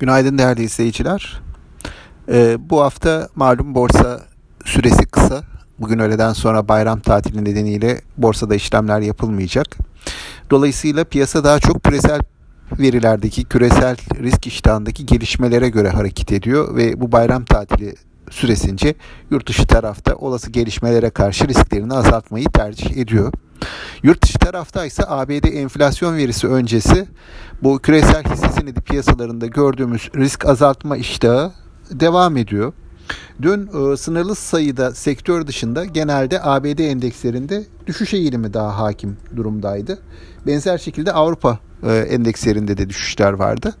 Günaydın değerli izleyiciler. Ee, bu hafta malum borsa süresi kısa. Bugün öğleden sonra bayram tatili nedeniyle borsada işlemler yapılmayacak. Dolayısıyla piyasa daha çok küresel verilerdeki küresel risk iştahındaki gelişmelere göre hareket ediyor ve bu bayram tatili süresince yurt dışı tarafta olası gelişmelere karşı risklerini azaltmayı tercih ediyor. Yurt dışı tarafta ise ABD enflasyon verisi öncesi bu küresel hisse senedi piyasalarında gördüğümüz risk azaltma iştahı devam ediyor. Dün e, sınırlı sayıda sektör dışında genelde ABD endekslerinde düşüş eğilimi daha hakim durumdaydı. Benzer şekilde Avrupa e, endekslerinde de düşüşler vardı.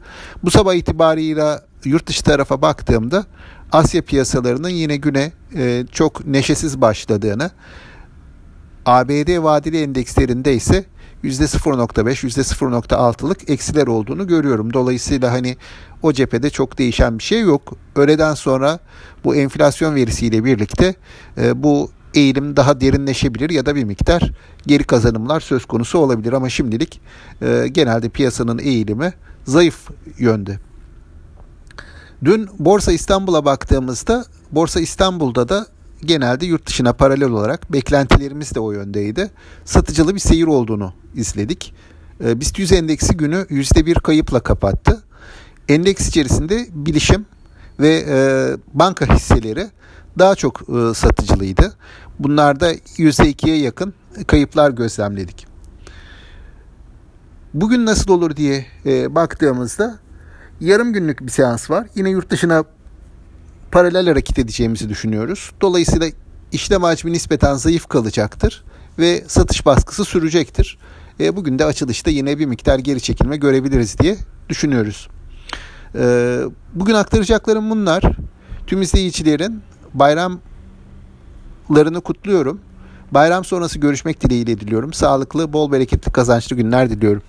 Bu sabah itibarıyla yurt dışı tarafa baktığımda Asya piyasalarının yine güne e, çok neşesiz başladığını, ABD vadeli endekslerinde ise %0.5, %0.6'lık eksiler olduğunu görüyorum. Dolayısıyla hani o cephede çok değişen bir şey yok. Öğleden sonra bu enflasyon verisiyle birlikte e, bu eğilim daha derinleşebilir ya da bir miktar geri kazanımlar söz konusu olabilir. Ama şimdilik e, genelde piyasanın eğilimi zayıf yönde. Dün Borsa İstanbul'a baktığımızda Borsa İstanbul'da da genelde yurt dışına paralel olarak beklentilerimiz de o yöndeydi. Satıcılı bir seyir olduğunu izledik. Ee, BIST 100 endeksi günü %1 kayıpla kapattı. Endeks içerisinde bilişim ve e, banka hisseleri daha çok e, satıcılıydı. Bunlarda %2'ye yakın kayıplar gözlemledik. Bugün nasıl olur diye e, baktığımızda yarım günlük bir seans var. Yine yurt dışına paralel hareket edeceğimizi düşünüyoruz. Dolayısıyla işlem hacmi nispeten zayıf kalacaktır ve satış baskısı sürecektir. E, bugün de açılışta yine bir miktar geri çekilme görebiliriz diye düşünüyoruz. E, bugün aktaracaklarım bunlar. Tüm izleyicilerin bayramlarını kutluyorum. Bayram sonrası görüşmek dileğiyle diliyorum. Sağlıklı, bol bereketli, kazançlı günler diliyorum.